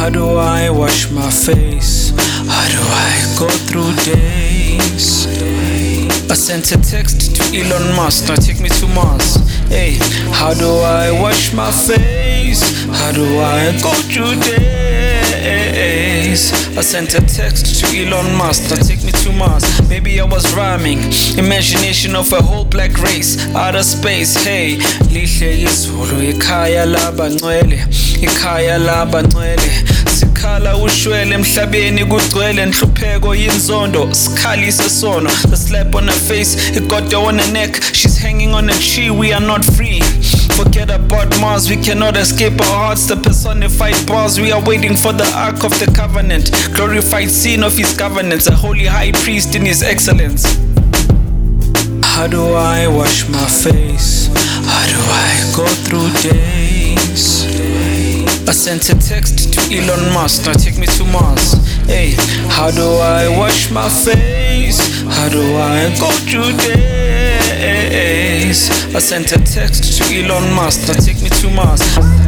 How do I wash my face? How do I go through days? I sent a text to Elon Musk, now take me to Mars. Hey, how do I wash my face? How do I go through days? I sent a text to Elon Musk, now take me to Mars. Maybe I was rhyming, imagination of a whole black race, outer space. Hey, lihle izulu, ikhaya labangcwele, ikhaya labangcwele. sikhala ushwele emhlabeni kugcwele nhlupheko yinzondo sikhalise sono the slap on her face igodo on her neck she's hanging on a tree we are not free Forget about Mars, we cannot escape our hearts. The personified bars, we are waiting for the Ark of the Covenant. Glorified scene of his governance, a holy high priest in his excellence. How do I wash my face? How do I go through days? I sent a text to Elon Musk, now take me to Mars. Hey, how do I wash my face? How do I go through days? I sent a text to Elon Musk, now take me to Mars.